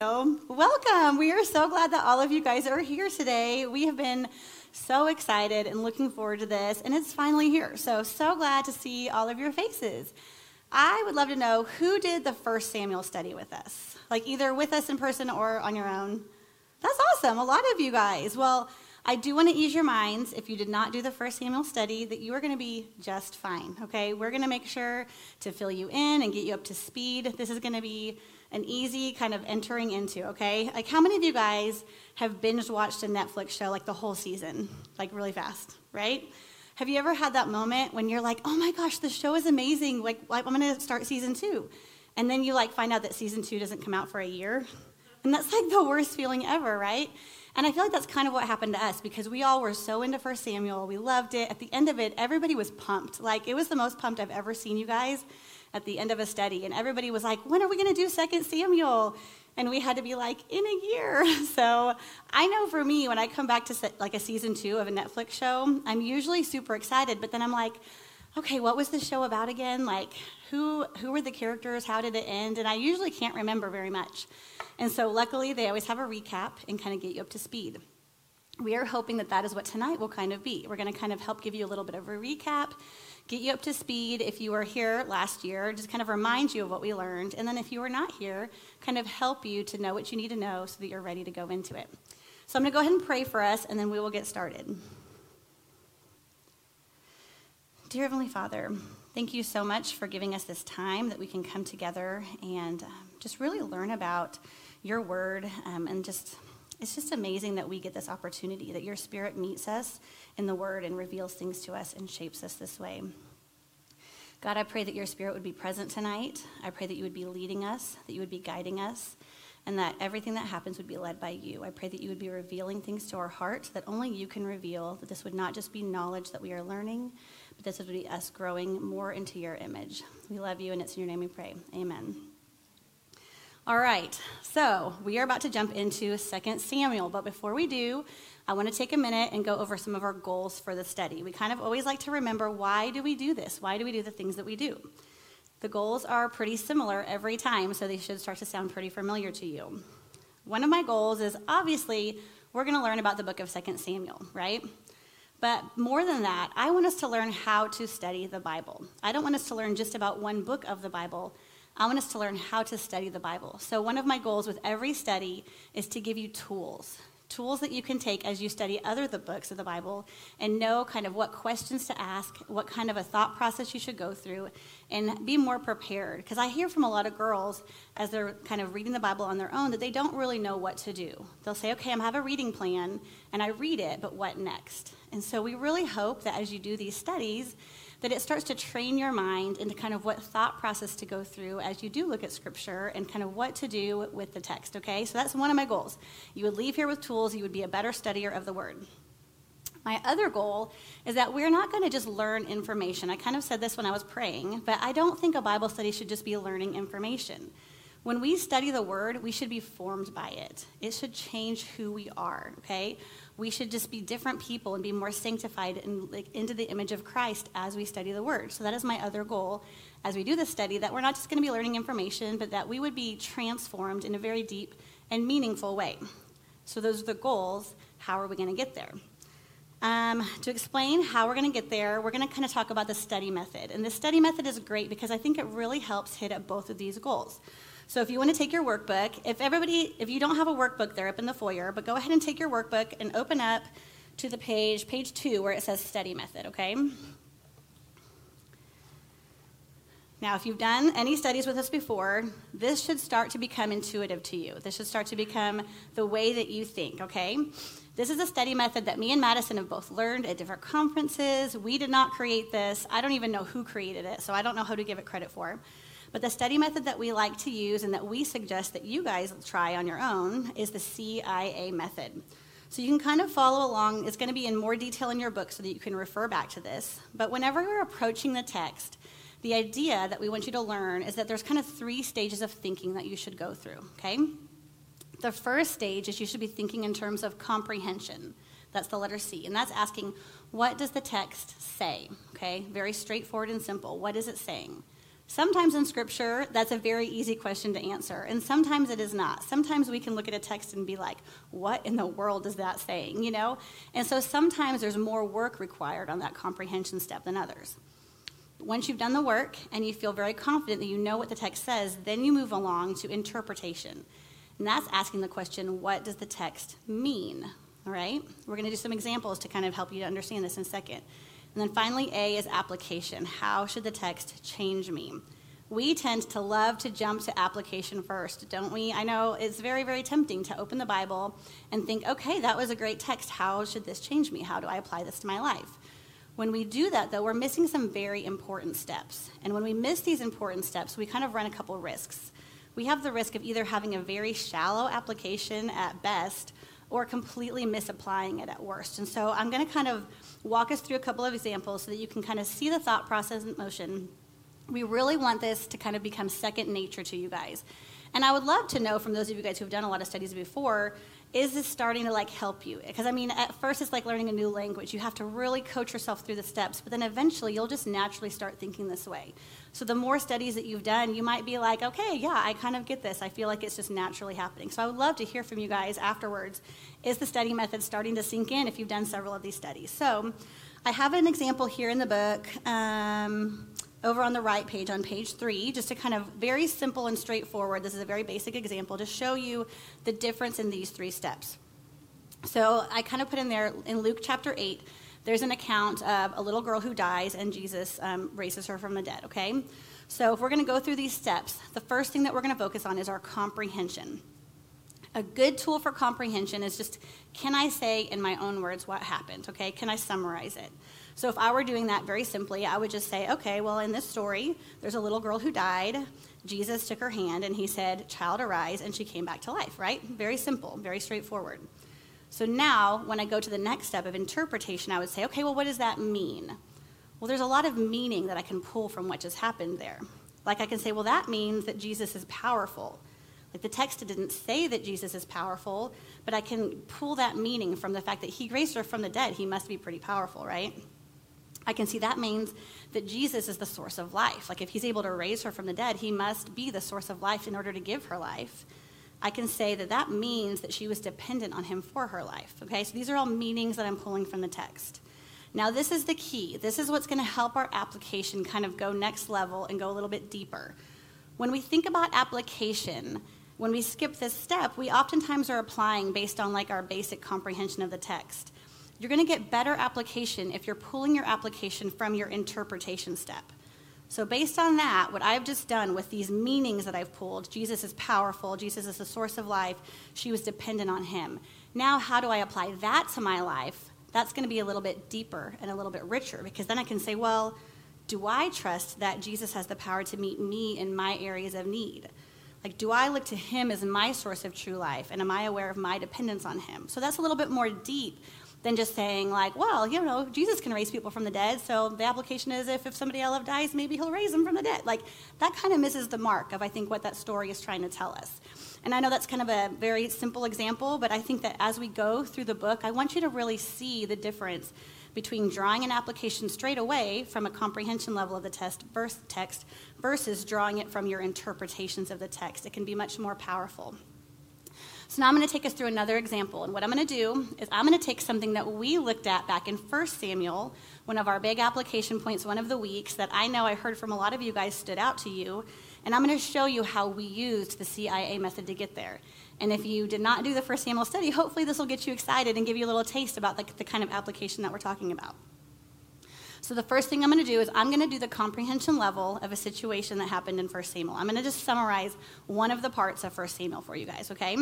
So welcome. We are so glad that all of you guys are here today. We have been so excited and looking forward to this, and it's finally here. So, so glad to see all of your faces. I would love to know who did the first Samuel study with us, like either with us in person or on your own. That's awesome. A lot of you guys. Well, I do want to ease your minds if you did not do the first Samuel study that you are going to be just fine, okay? We're going to make sure to fill you in and get you up to speed. This is going to be an easy kind of entering into, okay? Like, how many of you guys have binge watched a Netflix show like the whole season, like really fast, right? Have you ever had that moment when you're like, oh my gosh, the show is amazing, like, I'm gonna start season two? And then you like find out that season two doesn't come out for a year? And that's like the worst feeling ever, right? And I feel like that's kind of what happened to us because we all were so into First Samuel. We loved it. At the end of it, everybody was pumped. Like, it was the most pumped I've ever seen you guys at the end of a study. And everybody was like, when are we going to do Second Samuel? And we had to be like, in a year. So I know for me, when I come back to like a season two of a Netflix show, I'm usually super excited. But then I'm like, okay, what was the show about again? Like, who, who were the characters? How did it end? And I usually can't remember very much. And so luckily, they always have a recap and kind of get you up to speed. We are hoping that that is what tonight will kind of be. We're going to kind of help give you a little bit of a recap get you up to speed if you were here last year, just kind of remind you of what we learned. And then if you were not here, kind of help you to know what you need to know so that you're ready to go into it. So I'm going to go ahead and pray for us, and then we will get started. Dear Heavenly Father, thank you so much for giving us this time that we can come together and um, just really learn about your word um, and just it's just amazing that we get this opportunity, that your spirit meets us in the word and reveals things to us and shapes us this way. God, I pray that your spirit would be present tonight. I pray that you would be leading us, that you would be guiding us, and that everything that happens would be led by you. I pray that you would be revealing things to our hearts that only you can reveal, that this would not just be knowledge that we are learning, but this would be us growing more into your image. We love you, and it's in your name we pray. Amen. All right, so we are about to jump into 2 Samuel, but before we do, I want to take a minute and go over some of our goals for the study. We kind of always like to remember why do we do this? Why do we do the things that we do? The goals are pretty similar every time, so they should start to sound pretty familiar to you. One of my goals is obviously we're going to learn about the book of 2 Samuel, right? But more than that, I want us to learn how to study the Bible. I don't want us to learn just about one book of the Bible. I want us to learn how to study the Bible. So, one of my goals with every study is to give you tools. Tools that you can take as you study other the books of the Bible and know kind of what questions to ask, what kind of a thought process you should go through, and be more prepared. Because I hear from a lot of girls as they're kind of reading the Bible on their own that they don't really know what to do. They'll say, okay, I have a reading plan and I read it, but what next? And so we really hope that as you do these studies, that it starts to train your mind into kind of what thought process to go through as you do look at scripture and kind of what to do with the text, okay? So that's one of my goals. You would leave here with tools, you would be a better studier of the word. My other goal is that we're not going to just learn information. I kind of said this when I was praying, but I don't think a Bible study should just be learning information. When we study the word, we should be formed by it. It should change who we are, okay? we should just be different people and be more sanctified and like, into the image of Christ as we study the Word. So that is my other goal as we do this study that we're not just going to be learning information, but that we would be transformed in a very deep and meaningful way. So those are the goals. How are we going to get there? Um, to explain how we're going to get there, we're going to kind of talk about the study method. And the study method is great because I think it really helps hit at both of these goals. So if you want to take your workbook, if everybody, if you don't have a workbook, they're up in the foyer, but go ahead and take your workbook and open up to the page, page two, where it says study method, okay? Now, if you've done any studies with us before, this should start to become intuitive to you. This should start to become the way that you think, okay? This is a study method that me and Madison have both learned at different conferences. We did not create this. I don't even know who created it, so I don't know who to give it credit for. But the study method that we like to use and that we suggest that you guys try on your own is the CIA method. So you can kind of follow along. It's going to be in more detail in your book so that you can refer back to this. But whenever you're approaching the text, the idea that we want you to learn is that there's kind of three stages of thinking that you should go through, okay? The first stage is you should be thinking in terms of comprehension. That's the letter C. And that's asking, what does the text say? Okay? Very straightforward and simple. What is it saying? Sometimes in scripture, that's a very easy question to answer, and sometimes it is not. Sometimes we can look at a text and be like, what in the world is that saying, you know? And so sometimes there's more work required on that comprehension step than others. Once you've done the work and you feel very confident that you know what the text says, then you move along to interpretation. And that's asking the question, what does the text mean? All right? We're going to do some examples to kind of help you to understand this in a second. And then finally, A is application. How should the text change me? We tend to love to jump to application first, don't we? I know it's very, very tempting to open the Bible and think, okay, that was a great text. How should this change me? How do I apply this to my life? When we do that, though, we're missing some very important steps. And when we miss these important steps, we kind of run a couple risks. We have the risk of either having a very shallow application at best or completely misapplying it at worst. And so I'm going to kind of walk us through a couple of examples so that you can kind of see the thought process in motion. We really want this to kind of become second nature to you guys. And I would love to know from those of you guys who have done a lot of studies before is this starting to like help you? Because i mean at first it's like learning a new language. You have to really coach yourself through the steps but then eventually you'll just naturally start thinking this way. So the more studies that you've done you might be like okay yeah i kind of get this. I feel like it's just naturally happening. So i would love to hear from you guys afterwards. Is the study method starting to sink in if you've done several of these studies? So i have an example here in the book. Um, over on the right page, on page three, just to kind of very simple and straightforward. This is a very basic example to show you the difference in these three steps. So I kind of put in there in Luke chapter 8, there's an account of a little girl who dies and Jesus um, raises her from the dead, okay? So if we're going to go through these steps, the first thing that we're going to focus on is our comprehension. A good tool for comprehension is just can I say in my own words what happened, okay? Can I summarize it? So if I were doing that very simply, I would just say, okay, well, in this story, there's a little girl who died. Jesus took her hand and he said, Child, arise, and she came back to life, right? Very simple, very straightforward. So now, when I go to the next step of interpretation, I would say, okay, well, what does that mean? Well, there's a lot of meaning that I can pull from what just happened there. Like I can say, well, that means that Jesus is powerful. Like the text didn't say that Jesus is powerful, but I can pull that meaning from the fact that he raised her from the dead. He must be pretty powerful, right? I can see that means that Jesus is the source of life. Like if he's able to raise her from the dead, he must be the source of life in order to give her life. I can say that that means that she was dependent on him for her life. Okay, so these are all meanings that I'm pulling from the text. Now, this is the key. This is what's going to help our application kind of go next level and go a little bit deeper. When we think about application, when we skip this step, we oftentimes are applying based on like our basic comprehension of the text. You're going to get better application if you're pulling your application from your interpretation step. So, based on that, what I've just done with these meanings that I've pulled Jesus is powerful, Jesus is the source of life, she was dependent on him. Now, how do I apply that to my life? That's going to be a little bit deeper and a little bit richer because then I can say, well, do I trust that Jesus has the power to meet me in my areas of need? Like, do I look to him as my source of true life? And am I aware of my dependence on him? So that's a little bit more deep than just saying like, well, you know, Jesus can raise people from the dead. So the application is if, if somebody I love dies, maybe he'll raise them from the dead. Like that kind of misses the mark of I think what that story is trying to tell us. And I know that's kind of a very simple example, but I think that as we go through the book, I want you to really see the difference between drawing an application straight away from a comprehension level of the test verse, text versus drawing it from your interpretations of the text. It can be much more powerful. So now I'm going to take us through another example. And what I'm going to do is I'm going to take something that we looked at back in 1 Samuel, one of our big application points, one of the weeks that I know I heard from a lot of you guys stood out to you. And I'm going to show you how we used the CIA method to get there. And if you did not do the first Samuel study, hopefully this will get you excited and give you a little taste about the, the kind of application that we're talking about. So the first thing I'm going to do is I'm going to do the comprehension level of a situation that happened in 1 Samuel. I'm going to just summarize one of the parts of 1 Samuel for you guys, okay?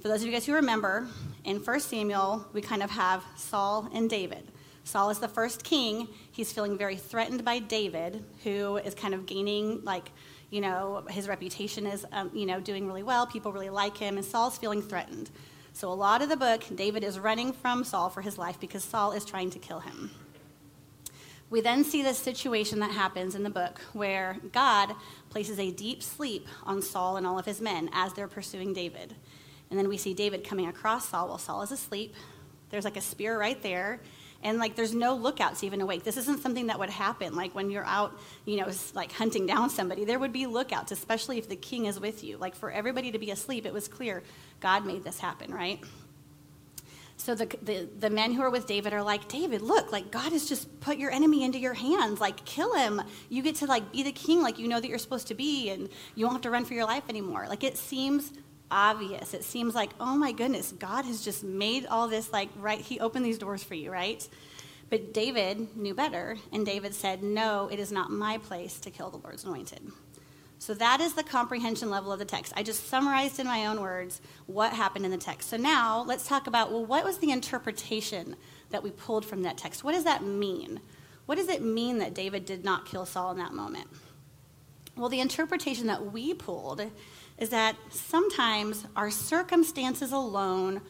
For those of you guys who remember, in 1 Samuel, we kind of have Saul and David. Saul is the first king. He's feeling very threatened by David, who is kind of gaining, like, you know, his reputation is, um, you know, doing really well. People really like him, and Saul's feeling threatened. So, a lot of the book, David is running from Saul for his life because Saul is trying to kill him. We then see this situation that happens in the book where God places a deep sleep on Saul and all of his men as they're pursuing David. And then we see David coming across Saul while Saul is asleep. There's like a spear right there. And like there's no lookouts even awake. This isn't something that would happen like when you're out you know like hunting down somebody. There would be lookouts especially if the king is with you. Like for everybody to be asleep it was clear god made this happen right? So the, the, the men who are with david are like david look like god has just put your enemy into your hands. Like kill him. You get to like be the king like you know that you're supposed to be and you won't have to run for your life anymore. Like it seems obvious. It seems like, oh my goodness, God has just made all this like right. He opened these doors for you, right? But David knew better, and David said, No, it is not my place to kill the Lord's anointed. So that is the comprehension level of the text. I just summarized in my own words what happened in the text. So now let's talk about well, what was the interpretation that we pulled from that text? What does that mean? What does it mean that David did not kill Saul in that moment? Well, the interpretation that we pulled is that sometimes our circumstances alone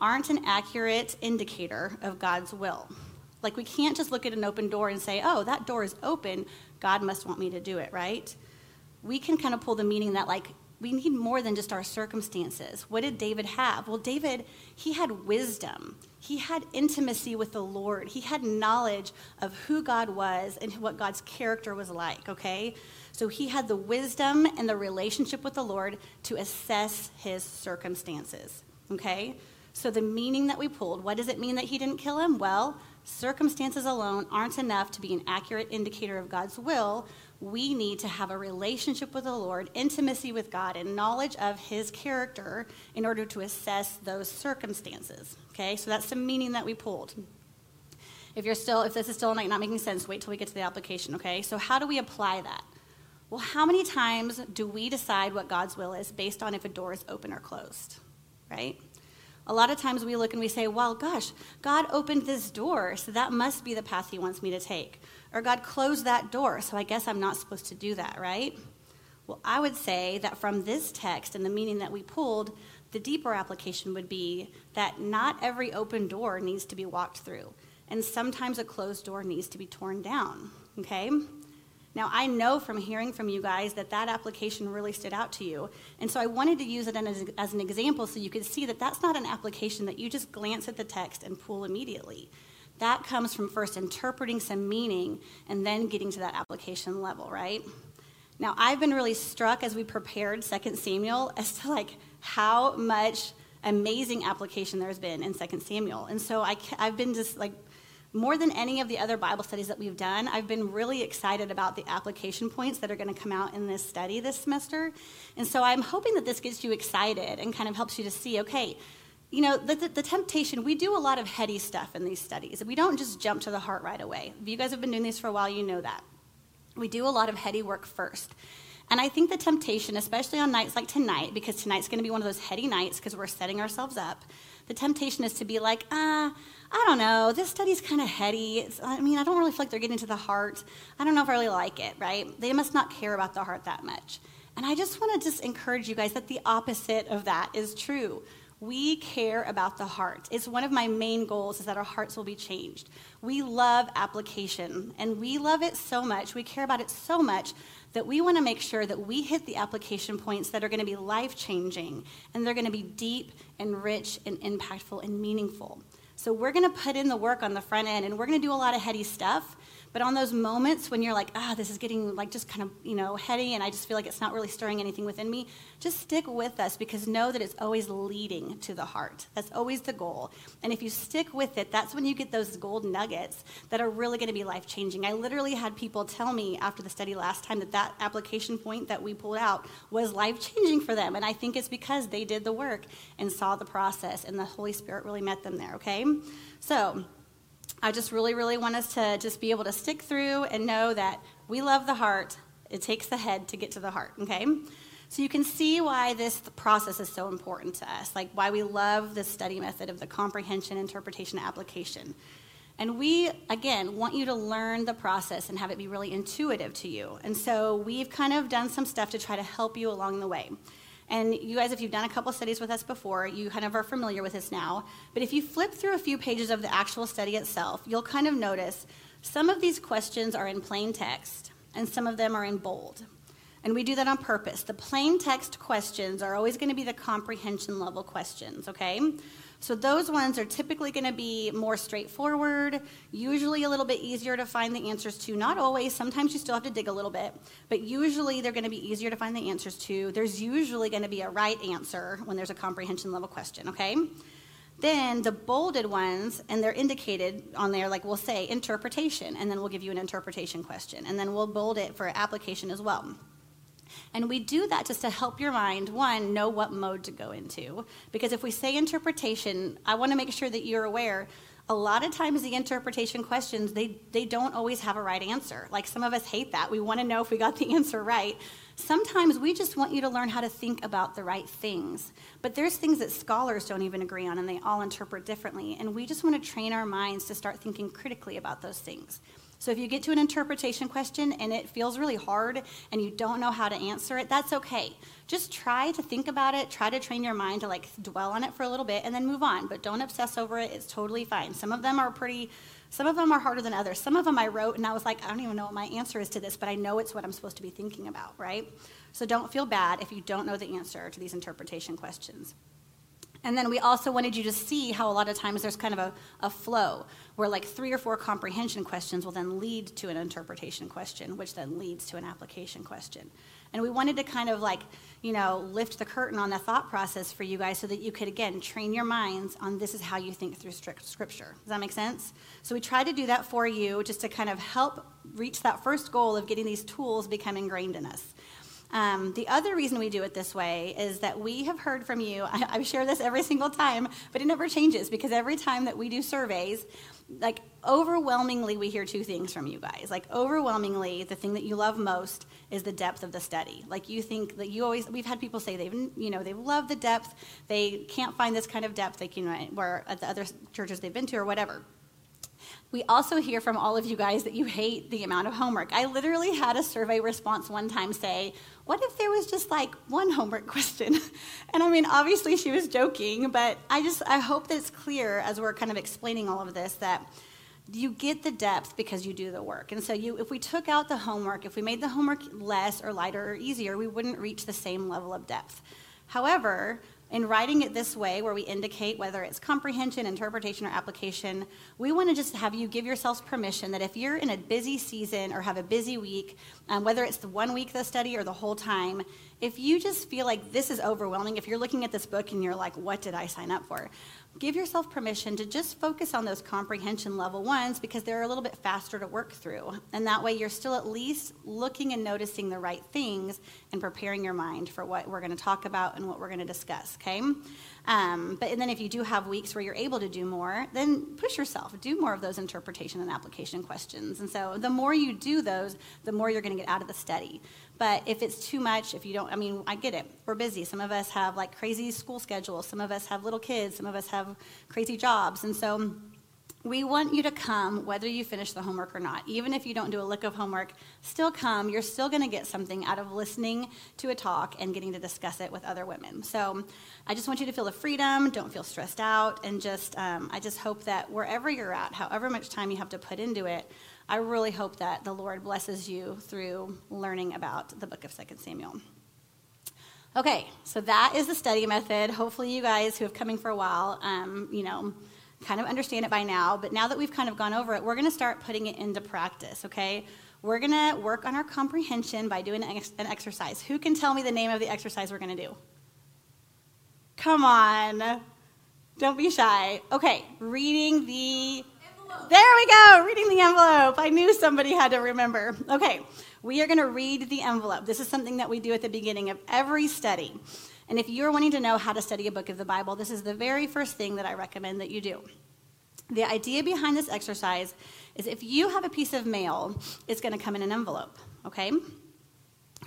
aren't an accurate indicator of God's will. Like, we can't just look at an open door and say, oh, that door is open. God must want me to do it, right? We can kind of pull the meaning that, like, we need more than just our circumstances. What did David have? Well, David, he had wisdom. He had intimacy with the Lord. He had knowledge of who God was and what God's character was like, okay? So he had the wisdom and the relationship with the Lord to assess his circumstances. Okay? So the meaning that we pulled, what does it mean that he didn't kill him? Well, circumstances alone aren't enough to be an accurate indicator of God's will. We need to have a relationship with the Lord, intimacy with God, and knowledge of his character in order to assess those circumstances. Okay? So that's the meaning that we pulled. If you're still, if this is still not making sense, wait till we get to the application, okay? So how do we apply that? Well, how many times do we decide what God's will is based on if a door is open or closed? Right? A lot of times we look and we say, well, gosh, God opened this door, so that must be the path He wants me to take. Or God closed that door, so I guess I'm not supposed to do that, right? Well, I would say that from this text and the meaning that we pulled, the deeper application would be that not every open door needs to be walked through, and sometimes a closed door needs to be torn down, okay? Now, I know from hearing from you guys that that application really stood out to you. And so I wanted to use it as, as, an example so you could see that that's not an application that you just glance at the text and pull immediately. That comes from first interpreting some meaning and then getting to that application level, right? Now, I've been really struck as we prepared 2 Samuel as to like how much amazing application there's been in 2 Samuel. And so I, I've been just like more than any of the other Bible studies that we've done, I've been really excited about the application points that are going to come out in this study this semester. And so I'm hoping that this gets you excited and kind of helps you to see okay, you know, the, the, the, temptation, we do a lot of heady stuff in these studies. We don't just jump to the heart right away. If you guys have been doing these for a while, you know that. We do a lot of heady work first. And I think the temptation, especially on nights like tonight, because tonight's going to be one of those heady nights because we're setting ourselves up, the temptation is to be like, ah, I don't know, this study's kind of heady. It's, I mean, I don't really feel like they're getting to the heart. I don't know if I really like it, right? They must not care about the heart that much. And I just want to just encourage you guys that the opposite of that is true. We care about the heart. It's one of my main goals is that our hearts will be changed. We love application and we love it so much. We care about it so much that we want to make sure that we hit the application points that are going to be life changing and they're going to be deep and rich and impactful and meaningful. So we're going to put in the work on the front end and we're going to do a lot of heady stuff. But on those moments when you're like, ah, this is getting like just kind of, you know, heady and I just feel like it's not really stirring anything within me, just stick with us because know that it's always leading to the heart. That's always the goal. And if you stick with it, that's when you get those gold nuggets that are really going to be life changing. I literally had people tell me after the study last time that that application point that we pulled out was life changing for them. And I think it's because they did the work and saw the process and the Holy Spirit really met them there, okay? So, I just really, really want us to just be able to stick through and know that we love the heart. It takes the head to get to the heart, okay? So you can see why this process is so important to us, like why we love the study method of the comprehension, interpretation, application. And we, again, want you to learn the process and have it be really intuitive to you. And so we've kind of done some stuff to try to help you along the way. And you guys, if you've done a couple studies with us before, you kind of are familiar with this now. But if you flip through a few pages of the actual study itself, you'll kind of notice some of these questions are in plain text and some of them are in bold. And we do that on purpose. The plain text questions are always going to be the comprehension level questions, okay? So those ones are typically going to be more straightforward, usually a little bit easier to find the answers to. Not always, sometimes you still have to dig a little bit, but usually they're going to be easier to find the answers to. There's usually going to be a right answer when there's a comprehension level question, okay? Then the bolded ones, and they're indicated on there, like we'll say interpretation, and then we'll give you an interpretation question, and then we'll bold it for application as well. And we do that just to help your mind, one, know what mode to go into. Because if we say interpretation, I want to make sure that you're aware a lot of times the interpretation questions they, they don't always have a right answer. Like some of us hate that. We want to know if we got the answer right. Sometimes we just want you to learn how to think about the right things. But there's things that scholars don't even agree on and they all interpret differently. And we just want to train our minds to start thinking critically about those things so if you get to an interpretation question and it feels really hard and you don't know how to answer it, that's okay. Just try to think about it, try to train your mind to like dwell on it for a little bit and then move on, but don't obsess over it. It's totally fine. Some of them are pretty some of them are harder than others. Some of them I wrote and I was like, I don't even know what my answer is to this, but I know it's what I'm supposed to be thinking about, right? So don't feel bad if you don't know the answer to these interpretation questions. And then we also wanted you to see how a lot of times there's kind of a, a flow where like three or four comprehension questions will then lead to an interpretation question, which then leads to an application question. And we wanted to kind of like, you know, lift the curtain on the thought process for you guys so that you could, again, train your minds on this is how you think through scripture. Does that make sense? So we tried to do that for you just to kind of help reach that first goal of getting these tools become ingrained in us. Um, the other reason we do it this way is that we have heard from you. I, I share this every single time, but it never changes because every time that we do surveys, like overwhelmingly we hear two things from you guys. Like overwhelmingly the thing that you love most is the depth of the study. Like you think that you always we've had people say they've you know they love the depth. They can't find this kind of depth. You know where at the other churches they've been to or whatever. We also hear from all of you guys that you hate the amount of homework. I literally had a survey response one time say, What if there was just like one homework question? And I mean, obviously she was joking, but I just, I hope that it's clear as we're kind of explaining all of this that you get the depth because you do the work. And so you if we took out the homework, if we made the homework less or lighter or easier, we wouldn't reach the same level of depth. However, in writing it this way, where we indicate whether it's comprehension, interpretation, or application, we want to just have you give yourselves permission that if you're in a busy season or have a busy week, um, whether it's the one week the study or the whole time, if you just feel like this is overwhelming, if you're looking at this book and you're like, what did I sign up for? Give yourself permission to just focus on those comprehension level ones because they're a little bit faster to work through. And that way you're still at least looking and noticing the right things and preparing your mind for what we're going to talk about and what we're going to discuss, okay? Um, but and then if you do have weeks where you're able to do more, then push yourself. Do more of those interpretation and application questions. And so the more you do those, the more you're going to get out of the study. But if it's too much, if you don't, I mean, I get it. We're busy. Some of us have like crazy school schedules. Some of us have little kids. Some of us have crazy jobs. And so we want you to come whether you finish the homework or not. Even if you don't do a lick of homework, still come. You're still going to get something out of listening to a talk and getting to discuss it with other women. So I just want you to feel the freedom. Don't feel stressed out. And just, um, I just hope that wherever you're at, however much time you have to put into it, I really hope that the Lord blesses you through learning about the book of 2 Samuel. Okay, so that is the study method. Hopefully, you guys who have coming for a while, um, you know, kind of understand it by now. But now that we've kind of gone over it, we're going to start putting it into practice. Okay, we're going to work on our comprehension by doing an, an exercise. Who can tell me the name of the exercise we're going to do? Come on, don't be shy. Okay, reading the there we go, reading the envelope. I knew somebody had to remember. Okay, we are going to read the envelope. This is something that we do at the beginning of every study. And if you're wanting to know how to study a book of the Bible, this is the very first thing that I recommend that you do. The idea behind this exercise is if you have a piece of mail, it's going to come in an envelope, okay?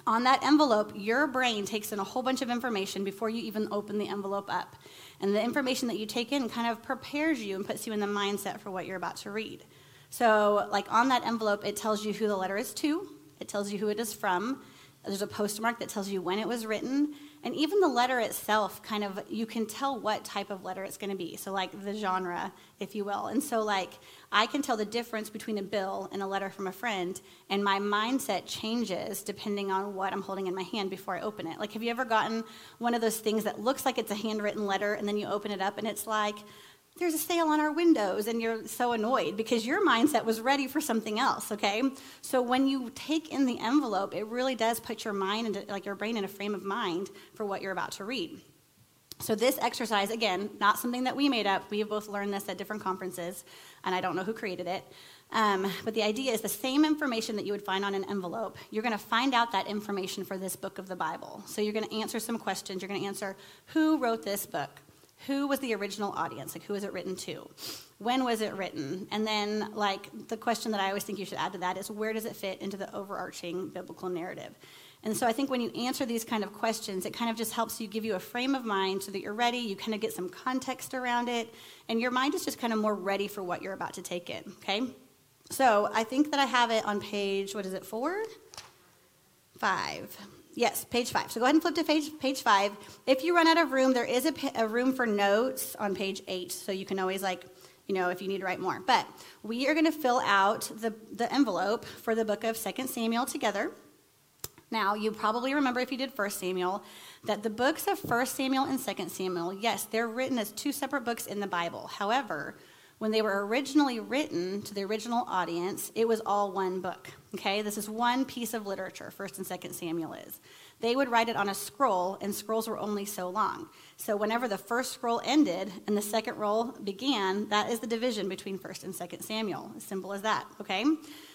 On that envelope, your brain takes in a whole bunch of information before you even open the envelope up. And the information that you take in kind of prepares you and puts you in the mindset for what you're about to read. So, like on that envelope, it tells you who the letter is to, it tells you who it is from, there's a postmark that tells you when it was written, And even the letter itself, kind of, you can tell what type of letter it's going to be. So, like the genre, if you will. And so, like, I can tell the difference between a bill and a letter from a friend, and my mindset changes depending on what I'm holding in my hand before I open it. Like, have you ever gotten one of those things that looks like it's a handwritten letter, and then you open it up and it's like, there's a sale on our windows and you're so annoyed because your mindset was ready for something else okay? So when you take in the envelope it really does put your mind into like your brain in a frame of mind for what you're about to read. So this exercise again not something that we made up. We have both learned this at different conferences and i don't know who created it. Um, but the idea is the same information that you would find on an envelope. You're going to find out that information for this book of the bible. So you're going to answer some questions. You're going to answer who wrote this book who was the original audience? Like, who was it written to? When was it written? And then, like, the question that I always think you should add to that is where does it fit into the overarching biblical narrative? And so I think when you answer these kind of questions, it kind of just helps you give you a frame of mind so that you're ready. You kind of get some context around it, and your mind is just kind of more ready for what you're about to take in, okay? So I think that I have it on page, what is it, four? Five. Yes, page five. So go ahead and flip to page, page five. If you run out of room, there is a, a room for notes on page eight, so you can always like you know, if you need to write more. But we are going to fill out the, the envelope for the book of Second Samuel together. Now, you probably remember if you did First Samuel that the books of First Samuel and Second Samuel, yes, they're written as two separate books in the Bible. However, when they were originally written to the original audience, it was all one book. Okay, this is one piece of literature, 1st and 2nd Samuel is. They would write it on a scroll, and scrolls were only so long. So whenever the first scroll ended and the second roll began, that is the division between 1st and 2nd Samuel. As simple as that, okay?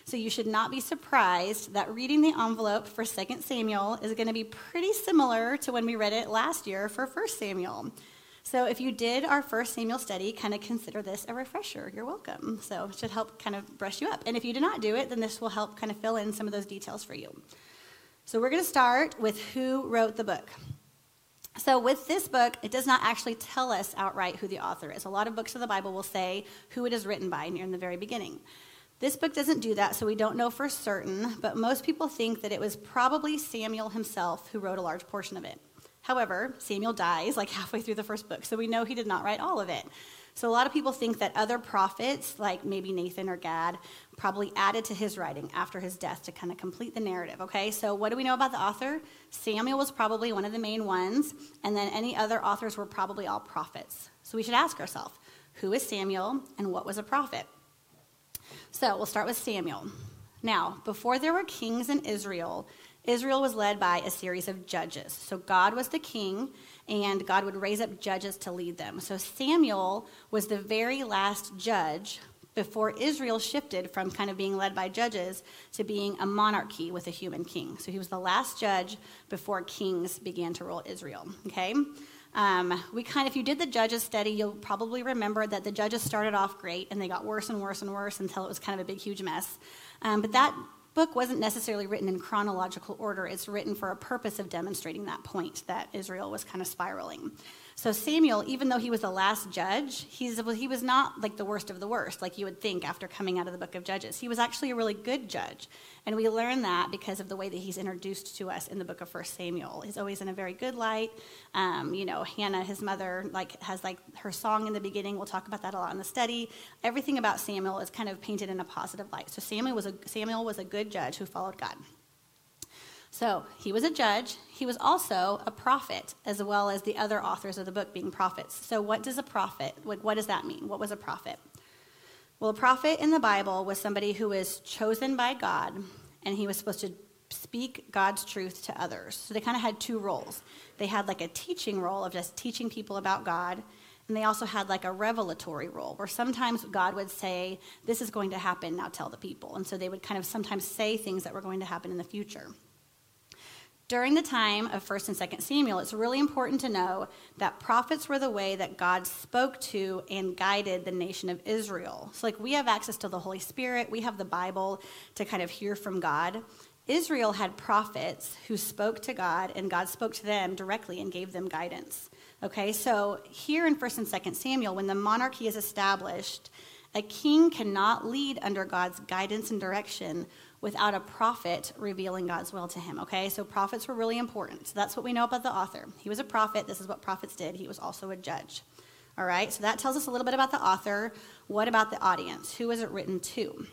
So you should not be surprised that reading the envelope for 2nd Samuel is going to be pretty similar to when we read it last year for 1st Samuel. So if you did our first Samuel study, kind of consider this a refresher. You're welcome. So it should help kind of brush you up. And if you did not do it, then this will help kind of fill in some of those details for you. So we're going to start with who wrote the book. So with this book, it does not actually tell us outright who the author is. A lot of books of the Bible will say who it is written by near in the very beginning. This book doesn't do that, so we don't know for certain, but most people think that it was probably Samuel himself who wrote a large portion of it. However, Samuel dies like halfway through the first book, so we know he did not write all of it. So a lot of people think that other prophets, like maybe Nathan or Gad, probably added to his writing after his death to kind of complete the narrative. Okay, so what do we know about the author? Samuel was probably one of the main ones, and then any other authors were probably all prophets. So we should ask ourselves who is Samuel and what was a prophet? So we'll start with Samuel. Now, before there were kings in Israel, Israel was led by a series of judges. So God was the king, and God would raise up judges to lead them. So Samuel was the very last judge before Israel shifted from kind of being led by judges to being a monarchy with a human king. So he was the last judge before kings began to rule Israel. Okay? Um, we kind of, if you did the judges study, you'll probably remember that the judges started off great and they got worse and worse and worse until it was kind of a big, huge mess. Um, but that book wasn't necessarily written in chronological order. It's written for a purpose of demonstrating that point that Israel was kind of spiraling. So Samuel, even though he was the last judge, he's, he was not like the worst of the worst, like you would think after coming out of the book of Judges. He was actually a really good judge. And we learn that because of the way that he's introduced to us in the book of First Samuel. He's always in a very good light. Um, you know, Hannah, his mother, like has like her song in the beginning. We'll talk about that a lot in the study. Everything about Samuel is kind of painted in a positive light. So Samuel was a, Samuel was a good judge who followed God. So he was a judge. He was also a prophet, as well as the other authors of the book being prophets. So, what does a prophet, what, what does that mean? What was a prophet? Well, a prophet in the Bible was somebody who was chosen by God, and he was supposed to speak God's truth to others. So, they kind of had two roles. They had like a teaching role of just teaching people about God, and they also had like a revelatory role where sometimes God would say, This is going to happen, now tell the people. And so they would kind of sometimes say things that were going to happen in the future. During the time of 1st and 2nd Samuel, it's really important to know that prophets were the way that God spoke to and guided the nation of Israel. So, like, we have access to the Holy Spirit, we have the Bible to kind of hear from God. Israel had prophets who spoke to God, and God spoke to them directly and gave them guidance. Okay, so here in 1st and 2nd Samuel, when the monarchy is established, a king cannot lead under God's guidance and direction without a prophet revealing God's will to him. Okay, so prophets were really important. So that's what we know about the author. He was a prophet. This is what prophets did. He was also a judge. All right, so that tells us a little bit about the author. What about the audience? Who was it written to?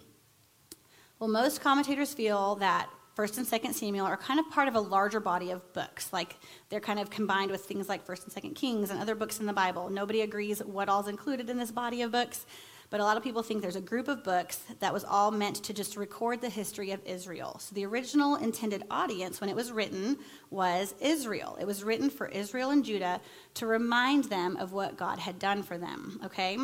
Well, most commentators feel that First and Second Samuel are kind of part of a larger body of books. Like they're kind of combined with things like First and Second Kings and other books in the Bible. Nobody agrees what all's included in this body of books, but a lot of people think there's a group of books that was all meant to just record the history of Israel. So the original intended audience when it was written was Israel. It was written for Israel and Judah to remind them of what God had done for them, okay?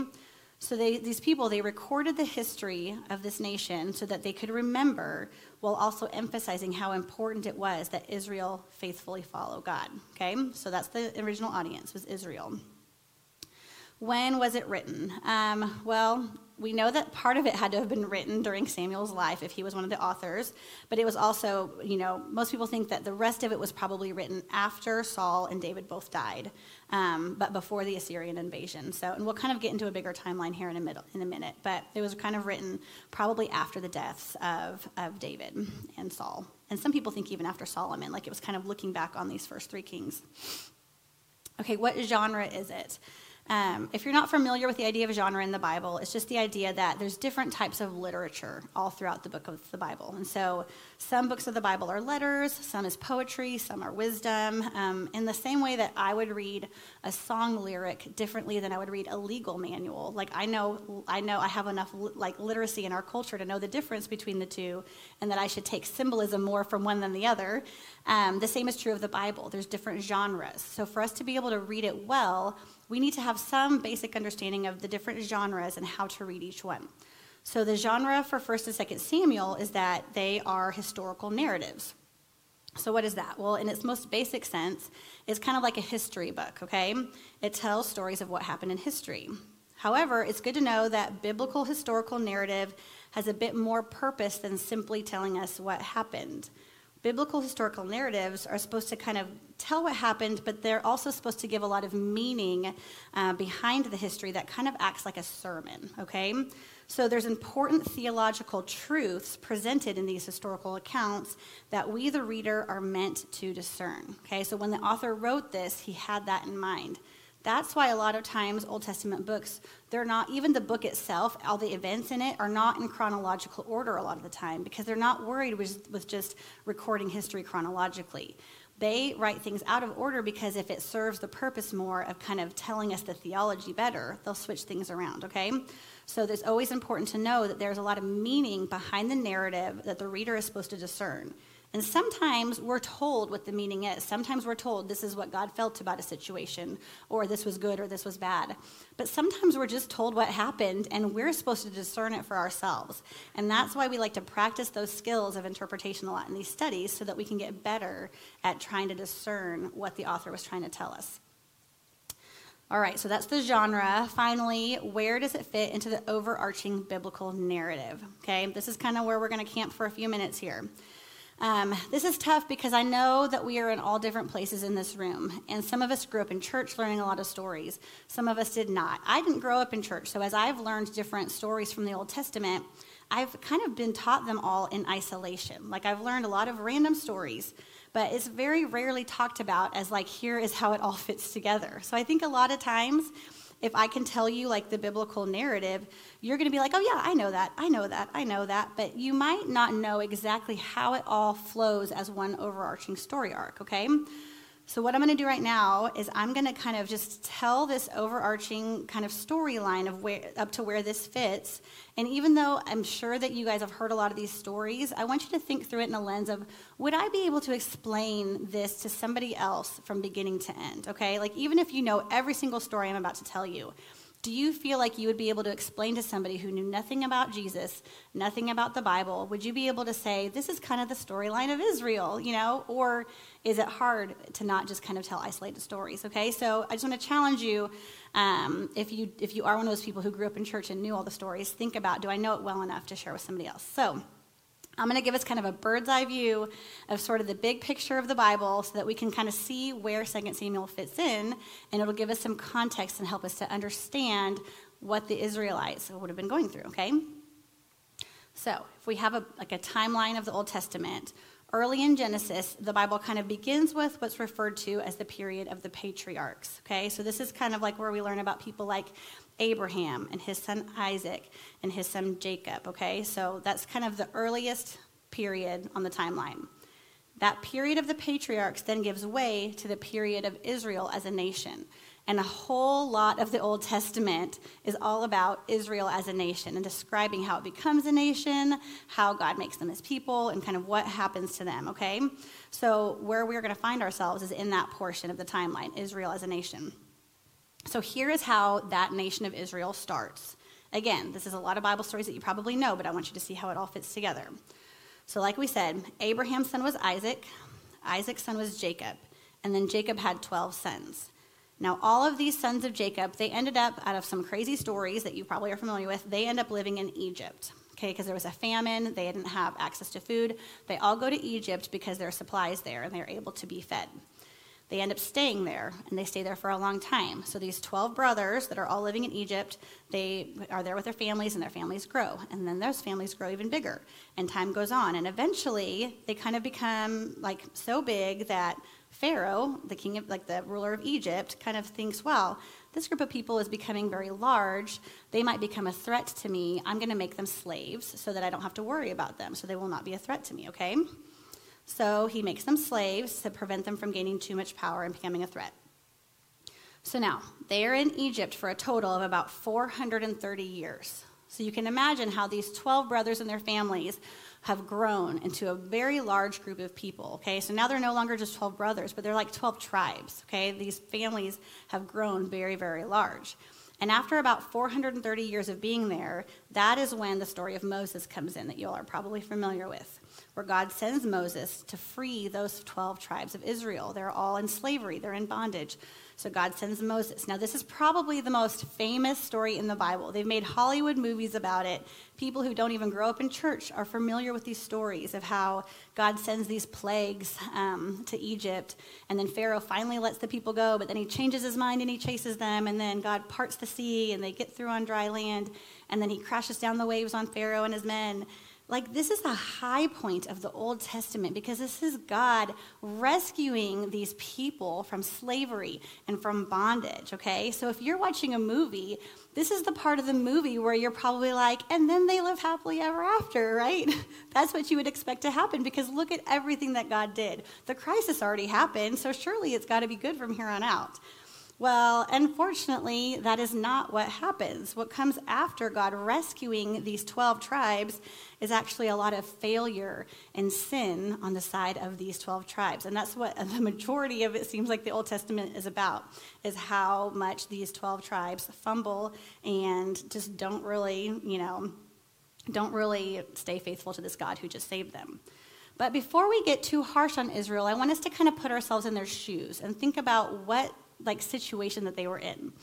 So they, these people, they recorded the history of this nation so that they could remember while also emphasizing how important it was that Israel faithfully follow God. Okay? So that's the original audience was Israel. When was it written? Um, well, we know that part of it had to have been written during Samuel's life if he was one of the authors, but it was also, you know, most people think that the rest of it was probably written after Saul and David both died, um, but before the Assyrian invasion. So, and we'll kind of get into a bigger timeline here in a, middle, in a minute, but it was kind of written probably after the deaths of, of David and Saul. And some people think even after Solomon, like it was kind of looking back on these first three kings. Okay, what genre is it? Um, if you're not familiar with the idea of genre in the Bible, it's just the idea that there's different types of literature all throughout the book of the Bible. And so some books of the Bible are letters, some is poetry, some are wisdom. Um, in the same way that I would read a song lyric differently than I would read a legal manual. Like I know, I know I have enough like literacy in our culture to know the difference between the two, and that I should take symbolism more from one than the other. Um, the same is true of the Bible. There's different genres. So for us to be able to read it well we need to have some basic understanding of the different genres and how to read each one. So the genre for 1st and 2nd Samuel is that they are historical narratives. So what is that? Well, in its most basic sense, it's kind of like a history book, okay? It tells stories of what happened in history. However, it's good to know that biblical historical narrative has a bit more purpose than simply telling us what happened biblical historical narratives are supposed to kind of tell what happened, but they're also supposed to give a lot of meaning uh, behind the history that kind of acts like a sermon, okay? So there's important theological truths presented in these historical accounts that we, the reader, are meant to discern, okay? So when the author wrote this, he had that in mind. That's why a lot of times Old Testament books, they're not, even the book itself, all the events in it are not in chronological order a lot of the time because they're not worried with, with just recording history chronologically. They write things out of order because if it serves the purpose more of kind of telling us the theology better, they'll switch things around, okay? So it's always important to know that there's a lot of meaning behind the narrative that the reader is supposed to discern. And sometimes we're told what the meaning is. Sometimes we're told this is what God felt about a situation, or this was good, or this was bad. But sometimes we're just told what happened, and we're supposed to discern it for ourselves. And that's why we like to practice those skills of interpretation a lot in these studies so that we can get better at trying to discern what the author was trying to tell us. All right, so that's the genre. Finally, where does it fit into the overarching biblical narrative? Okay, this is kind of where we're going to camp for a few minutes here. Um, this is tough because I know that we are in all different places in this room. And some of us grew up in church learning a lot of stories, some of us did not. I didn't grow up in church, so as I've learned different stories from the Old Testament, I've kind of been taught them all in isolation. Like I've learned a lot of random stories, but it's very rarely talked about as like, here is how it all fits together. So I think a lot of times, if I can tell you like the biblical narrative, you're going to be like, oh, yeah, I know that, I know that, I know that. But you might not know exactly how it all flows as one overarching story arc, okay? So, what I'm going to do right now is I'm going to kind of just tell this overarching kind of storyline of where up to where this fits. And even though I'm sure that you guys have heard a lot of these stories, I want you to think through it in a lens of would I be able to explain this to somebody else from beginning to end? Okay, like even if you know every single story I'm about to tell you, do you feel like you would be able to explain to somebody who knew nothing about Jesus, nothing about the Bible? Would you be able to say, this is kind of the storyline of Israel, you know? Or is it hard to not just kind of tell isolated stories, okay? So I just want to challenge you um, if, you if you are one of those people who grew up in church and knew all the stories, think about do I know it well enough to share with somebody else? So, I'm going to give us kind of a bird's eye view of sort of the big picture of the Bible so that we can kind of see where 2 Samuel fits in, and it'll give us some context and help us to understand what the Israelites would have been going through, okay? So, if we have a, like a timeline of the Old Testament, early in Genesis, the Bible kind of begins with what's referred to as the period of the patriarchs. Okay, so this is kind of like where we learn about people like Abraham and his son Isaac and his son Jacob. Okay, so that's kind of the earliest period on the timeline. That period of the patriarchs then gives way to the period of Israel as a nation. And a whole lot of the Old Testament is all about Israel as a nation and describing how it becomes a nation, how God makes them his people, and kind of what happens to them, okay? So, where we're going to find ourselves is in that portion of the timeline, Israel as a nation. So, here is how that nation of Israel starts. Again, this is a lot of Bible stories that you probably know, but I want you to see how it all fits together. So, like we said, Abraham's son was Isaac, Isaac's son was Jacob, and then Jacob had 12 sons. Now, all of these sons of Jacob, they ended up, out of some crazy stories that you probably are familiar with, they end up living in Egypt. Okay, because there was a famine, they didn't have access to food. They all go to Egypt because there are supplies there and they're able to be fed. They end up staying there and they stay there for a long time. So these 12 brothers that are all living in Egypt, they are there with their families and their families grow. And then those families grow even bigger. And time goes on. And eventually they kind of become like so big that Pharaoh, the king of, like the ruler of Egypt, kind of thinks, well, this group of people is becoming very large. They might become a threat to me. I'm going to make them slaves so that I don't have to worry about them, so they will not be a threat to me, okay? So he makes them slaves to prevent them from gaining too much power and becoming a threat. So now, they are in Egypt for a total of about 430 years. So you can imagine how these 12 brothers and their families have grown into a very large group of people, okay? So now they're no longer just 12 brothers, but they're like 12 tribes, okay? These families have grown very, very large. And after about 430 years of being there, that is when the story of Moses comes in that you all are probably familiar with, where God sends Moses to free those 12 tribes of Israel. They're all in slavery, they're in bondage. So God sends Moses. Now, this is probably the most famous story in the Bible. They've made Hollywood movies about it. People who don't even grow up in church are familiar with these stories of how God sends these plagues um, to Egypt, and then Pharaoh finally lets the people go, but then he changes his mind and he chases them, and then God parts the sea, and they get through on dry land, and then he crashes down the waves on Pharaoh and his men. Like, this is a high point of the Old Testament because this is God rescuing these people from slavery and from bondage, okay? So, if you're watching a movie, this is the part of the movie where you're probably like, and then they live happily ever after, right? That's what you would expect to happen because look at everything that God did. The crisis already happened, so surely it's got to be good from here on out. Well, unfortunately, that is not what happens. What comes after God rescuing these 12 tribes is actually a lot of failure and sin on the side of these 12 tribes. And that's what the majority of it seems like the Old Testament is about, is how much these 12 tribes fumble and just don't really, you know, don't really stay faithful to this God who just saved them. But before we get too harsh on Israel, I want us to kind of put ourselves in their shoes and think about what like situation that they were in.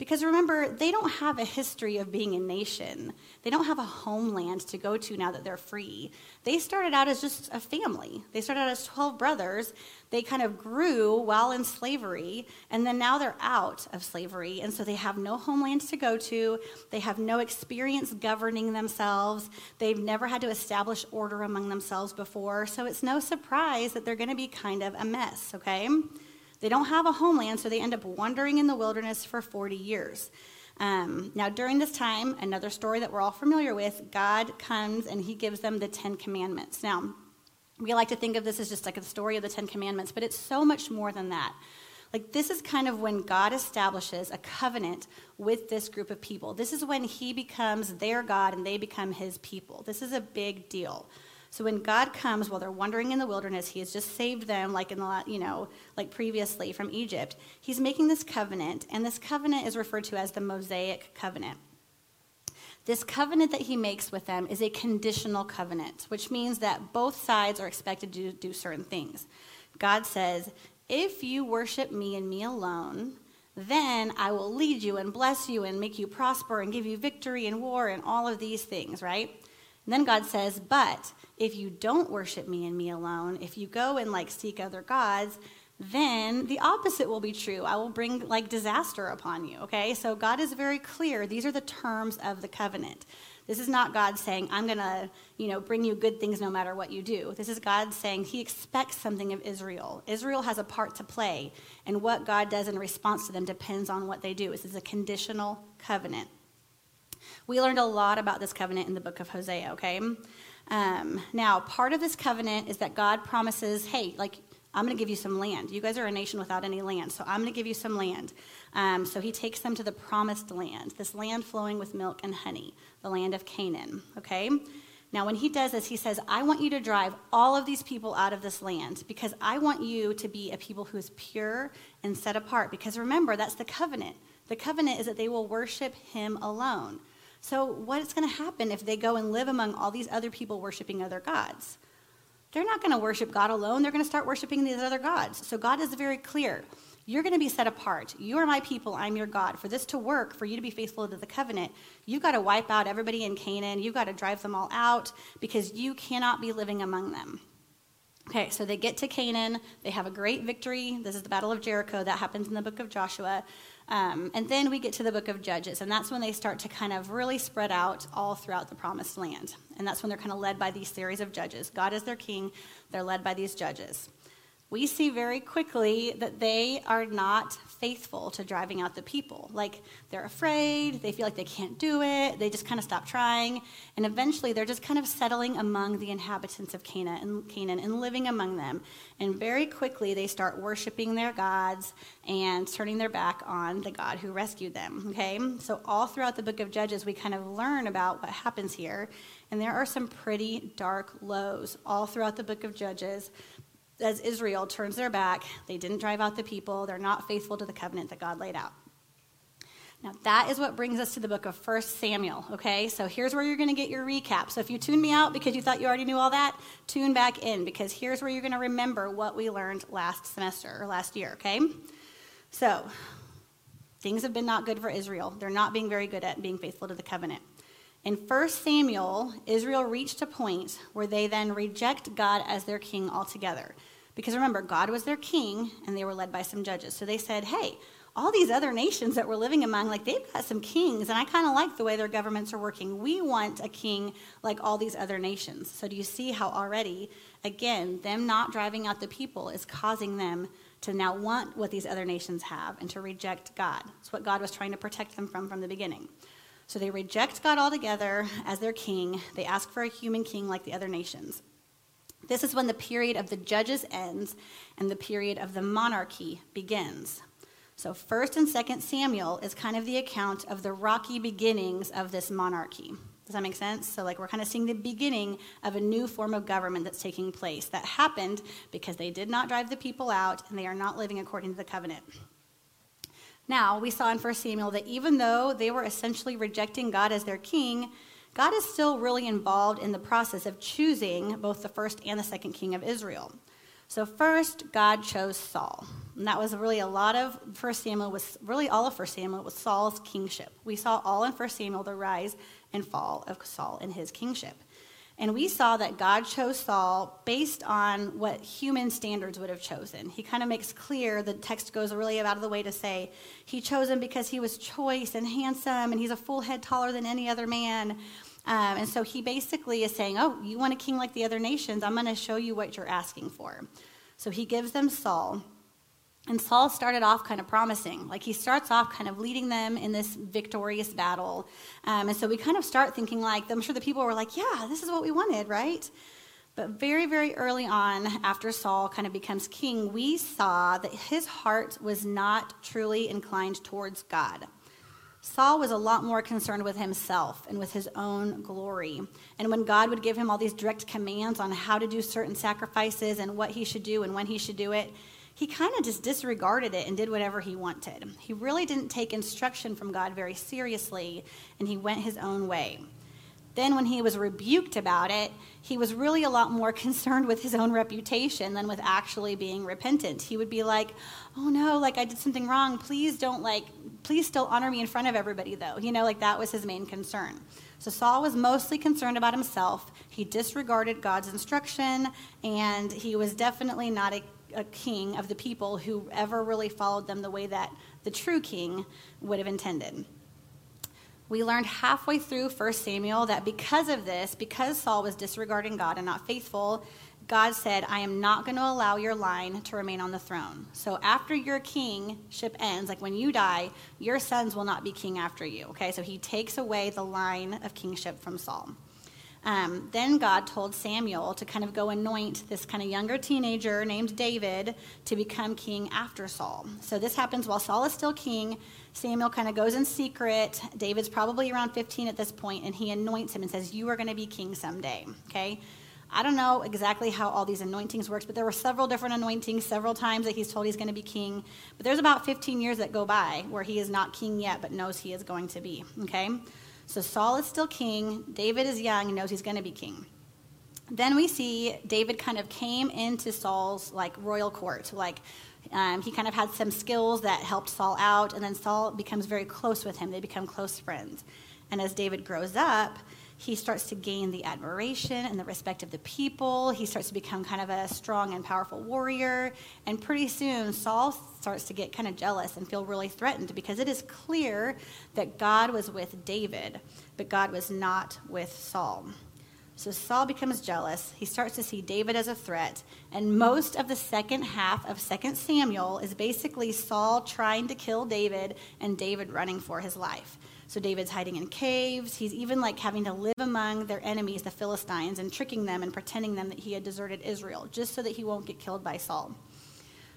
Because remember, they don't have a history of being a nation. They don't have a homeland to go to now that they're free. They started out as just a family. They started out as 12 brothers. They kind of grew while in slavery, and then now they're out of slavery. And so they have no homeland to go to. They have no experience governing themselves. They've never had to establish order among themselves before. So it's no surprise that they're going to be kind of a mess, okay? They don't have a homeland, so they end up wandering in the wilderness for 40 years. Um, now, during this time, another story that we're all familiar with, God comes and he gives them the Ten Commandments. Now, we like to think of this as just like a story of the Ten Commandments, but it's so much more than that. Like, this is kind of when God establishes a covenant with this group of people. This is when he becomes their God and they become his people. This is a big deal. So when God comes while they're wandering in the wilderness, he has just saved them like in the you know, like previously from Egypt. He's making this covenant, and this covenant is referred to as the Mosaic covenant. This covenant that he makes with them is a conditional covenant, which means that both sides are expected to do certain things. God says, If you worship me and me alone, then I will lead you and bless you and make you prosper and give you victory in war and all of these things, right? And then God says, But if you don't worship me and me alone, if you go and like seek other gods, then the opposite will be true. I will bring like disaster upon you, okay? So God is very clear. These are the terms of the covenant. This is not God saying, I'm going to, you know, bring you good things no matter what you do. This is God saying he expects something of Israel. Israel has a part to play, and what God does in response to them depends on what they do. This is a conditional covenant. We learned a lot about this covenant in the book of Hosea, okay? Um, now, part of this covenant is that God promises, hey, like, I'm going to give you some land. You guys are a nation without any land, so I'm going to give you some land. Um, so he takes them to the promised land, this land flowing with milk and honey, the land of Canaan. Okay? Now, when he does this, he says, I want you to drive all of these people out of this land because I want you to be a people who is pure and set apart. Because remember, that's the covenant. The covenant is that they will worship him alone. So, what's going to happen if they go and live among all these other people worshiping other gods? They're not going to worship God alone. They're going to start worshiping these other gods. So, God is very clear. You're going to be set apart. You are my people. I'm your God. For this to work, for you to be faithful to the covenant, you've got to wipe out everybody in Canaan. You've got to drive them all out because you cannot be living among them. Okay, so they get to Canaan. They have a great victory. This is the Battle of Jericho. That happens in the book of Joshua. Um, and then we get to the book of Judges, and that's when they start to kind of really spread out all throughout the promised land. And that's when they're kind of led by these series of judges. God is their king, they're led by these judges we see very quickly that they are not faithful to driving out the people. Like they're afraid, they feel like they can't do it, they just kind of stop trying, and eventually they're just kind of settling among the inhabitants of Canaan and, Canaan and living among them. And very quickly they start worshiping their gods and turning their back on the God who rescued them. Okay? So all throughout the book of Judges we kind of learn about what happens here. And there are some pretty dark lows all throughout the book of Judges as Israel turns their back, they didn't drive out the people, they're not faithful to the covenant that God laid out. Now, that is what brings us to the book of 1 Samuel, okay? So here's where you're going to get your recap. So if you tuned me out because you thought you already knew all that, tune back in because here's where you're going to remember what we learned last semester or last year, okay? So, things have been not good for Israel. They're not being very good at being faithful to the covenant. In 1 Samuel, Israel reached a point where they then reject God as their king altogether. Because remember, God was their king, and they were led by some judges. So they said, hey, all these other nations that we're living among, like they've got some kings, and I kind of like the way their governments are working. We want a king like all these other nations. So do you see how already, again, them not driving out the people is causing them to now want what these other nations have and to reject God? It's what God was trying to protect them from from the beginning. So they reject God altogether as their king. They ask for a human king like the other nations. This is when the period of the judges ends and the period of the monarchy begins. So, 1st and 2nd Samuel is kind of the account of the rocky beginnings of this monarchy. Does that make sense? So, like, we're kind of seeing the beginning of a new form of government that's taking place that happened because they did not drive the people out and they are not living according to the covenant. Now, we saw in 1 Samuel that even though they were essentially rejecting God as their king, God is still really involved in the process of choosing both the first and the second king of Israel. So first, God chose Saul. And that was really a lot of 1 Samuel was really all of 1 Samuel was Saul's kingship. We saw all in 1 Samuel the rise and fall of Saul and his kingship. And we saw that God chose Saul based on what human standards would have chosen. He kind of makes clear, the text goes really out of the way to say, he chose him because he was choice and handsome, and he's a full head taller than any other man. Um, and so he basically is saying, Oh, you want a king like the other nations? I'm going to show you what you're asking for. So he gives them Saul. And Saul started off kind of promising. Like he starts off kind of leading them in this victorious battle. Um, and so we kind of start thinking, like, I'm sure the people were like, yeah, this is what we wanted, right? But very, very early on, after Saul kind of becomes king, we saw that his heart was not truly inclined towards God. Saul was a lot more concerned with himself and with his own glory. And when God would give him all these direct commands on how to do certain sacrifices and what he should do and when he should do it, he kind of just disregarded it and did whatever he wanted. He really didn't take instruction from God very seriously, and he went his own way. Then, when he was rebuked about it, he was really a lot more concerned with his own reputation than with actually being repentant. He would be like, Oh no, like I did something wrong. Please don't, like, please still honor me in front of everybody, though. You know, like that was his main concern. So Saul was mostly concerned about himself. He disregarded God's instruction, and he was definitely not a king of the people who ever really followed them the way that the true king would have intended. We learned halfway through 1 Samuel that because of this, because Saul was disregarding God and not faithful, God said, I am not going to allow your line to remain on the throne. So after your kingship ends, like when you die, your sons will not be king after you. Okay, so he takes away the line of kingship from Saul. Um, then God told Samuel to kind of go anoint this kind of younger teenager named David to become king after Saul. So this happens while Saul is still king. Samuel kind of goes in secret. David's probably around 15 at this point, and he anoints him and says, You are going to be king someday. Okay? I don't know exactly how all these anointings works, but there were several different anointings, several times that he's told he's going to be king. But there's about 15 years that go by where he is not king yet, but knows he is going to be. Okay? So Saul is still king. David is young and knows he's going to be king. Then we see David kind of came into Saul's like royal court. Like um, he kind of had some skills that helped Saul out, and then Saul becomes very close with him. They become close friends. And as David grows up, he starts to gain the admiration and the respect of the people. He starts to become kind of a strong and powerful warrior. And pretty soon, Saul starts to get kind of jealous and feel really threatened because it is clear that God was with David, but God was not with Saul. So Saul becomes jealous. He starts to see David as a threat. And most of the second half of 2 Samuel is basically Saul trying to kill David and David running for his life. So David's hiding in caves. He's even like having to live among their enemies, the Philistines, and tricking them and pretending them that he had deserted Israel just so that he won't get killed by Saul.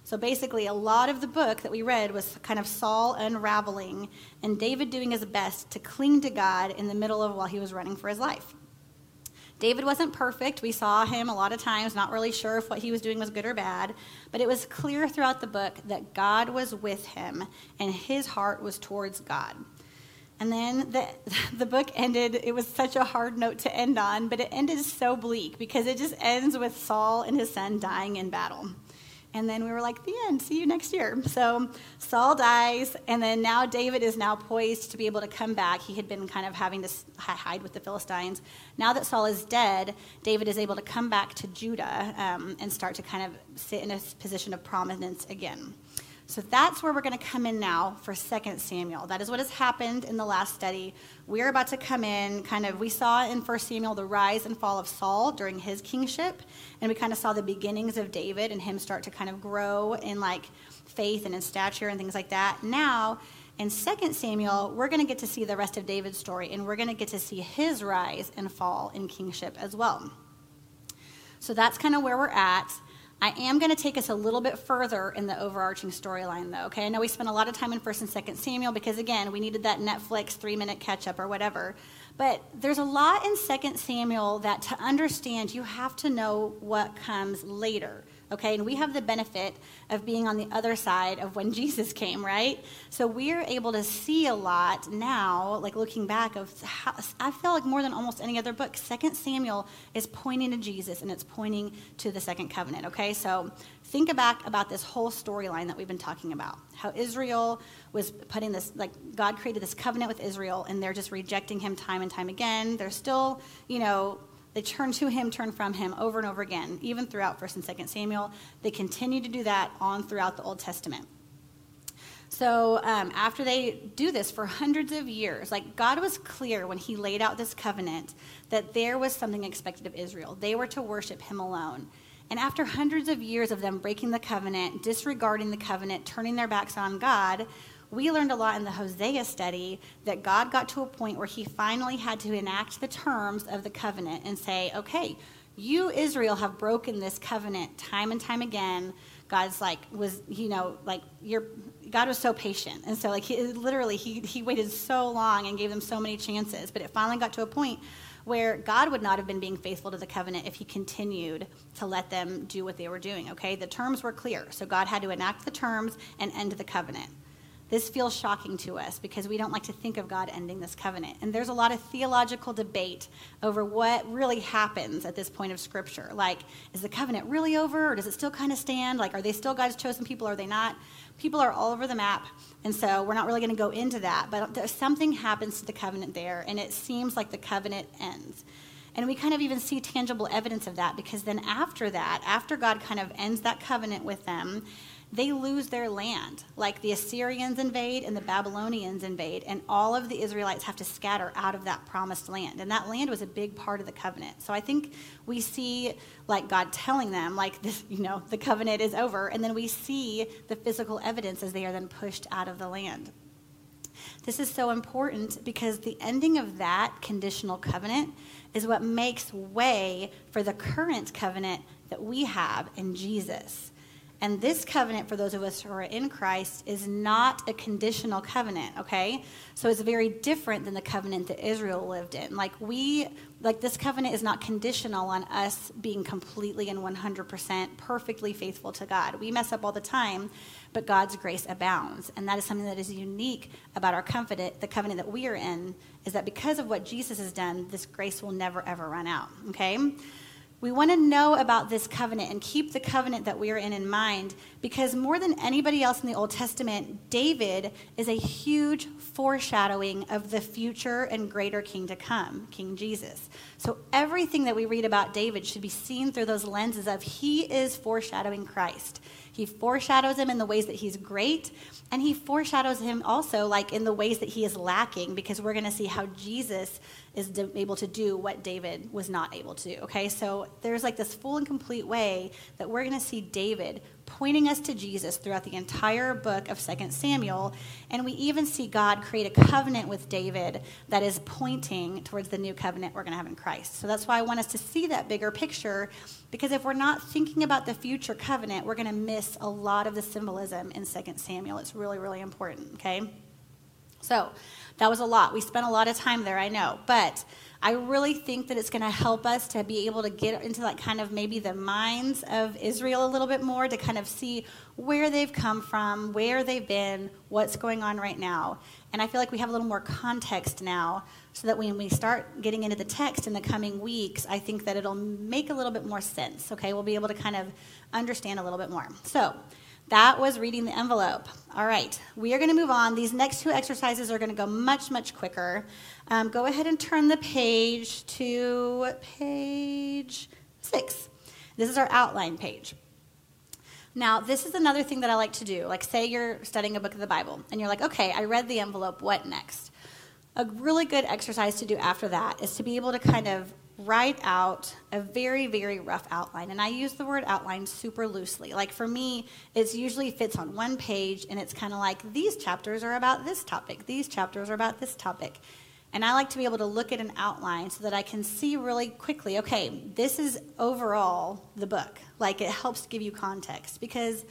So basically, a lot of the book that we read was kind of Saul unraveling and David doing his best to cling to God in the middle of while he was running for his life. David wasn't perfect. We saw him a lot of times, not really sure if what he was doing was good or bad, but it was clear throughout the book that God was with him and his heart was towards God. And then the, the book ended, it was such a hard note to end on, but it ended so bleak because it just ends with Saul and his son dying in battle. And then we were like, the end, see you next year. So Saul dies, and then now David is now poised to be able to come back. He had been kind of having to hide with the Philistines. Now that Saul is dead, David is able to come back to Judah um, and start to kind of sit in a position of prominence again. So that's where we're going to come in now for 2 Samuel. That is what has happened in the last study. We're about to come in, kind of, we saw in 1 Samuel the rise and fall of Saul during his kingship, and we kind of saw the beginnings of David and him start to kind of grow in like faith and in stature and things like that. Now, in 2 Samuel, we're going to get to see the rest of David's story, and we're going to get to see his rise and fall in kingship as well. So that's kind of where we're at. I am going to take us a little bit further in the overarching storyline, though. Okay, I know we spent a lot of time in First and Second Samuel because, again, we needed that Netflix three-minute catch-up or whatever. But there's a lot in Second Samuel that, to understand, you have to know what comes later okay? And we have the benefit of being on the other side of when Jesus came, right? So we're able to see a lot now, like looking back of how, I feel like more than almost any other book, Second Samuel is pointing to Jesus and it's pointing to the second covenant, okay? So think back about this whole storyline that we've been talking about. How Israel was putting this, like God created this covenant with Israel and they're just rejecting him time and time again. They're still, you know, they turn to him, turn from him over and over again, even throughout 1st and 2nd Samuel. They continue to do that on throughout the Old Testament. So um, after they do this for hundreds of years, like God was clear when he laid out this covenant that there was something expected of Israel. They were to worship him alone. And after hundreds of years of them breaking the covenant, disregarding the covenant, turning their backs on God, we learned a lot in the Hosea study that God got to a point where he finally had to enact the terms of the covenant and say, okay, you, Israel, have broken this covenant time and time again. God's like, was, you know, like, your God was so patient. And so, like, he, literally, he, he waited so long and gave them so many chances. But it finally got to a point where God would not have been being faithful to the covenant if he continued to let them do what they were doing, okay? The terms were clear. So God had to enact the terms and end the covenant. This feels shocking to us because we don't like to think of God ending this covenant. And there's a lot of theological debate over what really happens at this point of Scripture. Like, is the covenant really over or does it still kind of stand? Like, are they still God's chosen people or are they not? People are all over the map. And so we're not really going to go into that. But something happens to the covenant there, and it seems like the covenant ends. And we kind of even see tangible evidence of that because then after that, after God kind of ends that covenant with them, they lose their land. Like the Assyrians invade and the Babylonians invade, and all of the Israelites have to scatter out of that promised land. And that land was a big part of the covenant. So I think we see like God telling them, like this, you know, the covenant is over, and then we see the physical evidence as they are then pushed out of the land. This is so important because the ending of that conditional covenant is what makes way for the current covenant that we have in Jesus. And this covenant, for those of us who are in Christ, is not a conditional covenant, okay? So it's very different than the covenant that Israel lived in. Like, we, like, this covenant is not conditional on us being completely and 100% perfectly faithful to God. We mess up all the time, but God's grace abounds. And that is something that is unique about our covenant, the covenant that we are in, is that because of what Jesus has done, this grace will never, ever run out, okay? We want to know about this covenant and keep the covenant that we are in in mind because more than anybody else in the Old Testament, David is a huge foreshadowing of the future and greater king to come, King Jesus. So everything that we read about David should be seen through those lenses of he is foreshadowing Christ. He foreshadows him in the ways that he's great, and he foreshadows him also like in the ways that he is lacking because we're going to see how Jesus is able to do what David was not able to. Okay, so there's like this full and complete way that we're going to see David pointing us to Jesus throughout the entire book of 2 Samuel. And we even see God create a covenant with David that is pointing towards the new covenant we're going to have in Christ. So that's why I want us to see that bigger picture, because if we're not thinking about the future covenant, we're going to miss a lot of the symbolism in 2 Samuel. It's really, really important, okay? So, that was a lot. We spent a lot of time there, I know. But I really think that it's going to help us to be able to get into that kind of maybe the minds of Israel a little bit more to kind of see where they've come from, where they've been, what's going on right now. And I feel like we have a little more context now so that when we start getting into the text in the coming weeks, I think that it'll make a little bit more sense. Okay, we'll be able to kind of understand a little bit more. So, that was reading the envelope. All right, we are going to move on. These next two exercises are going to go much, much quicker. Um, go ahead and turn the page to page six. This is our outline page. Now, this is another thing that I like to do. Like, say you're studying a book of the Bible, and you're like, okay, I read the envelope, what next? A really good exercise to do after that is to be able to kind of write out a very, very rough outline. And I use the word outline super loosely. Like for me, it usually fits on one page, and it's kind of like these chapters are about this topic, these chapters are about this topic. And I like to be able to look at an outline so that I can see really quickly okay, this is overall the book. Like it helps give you context because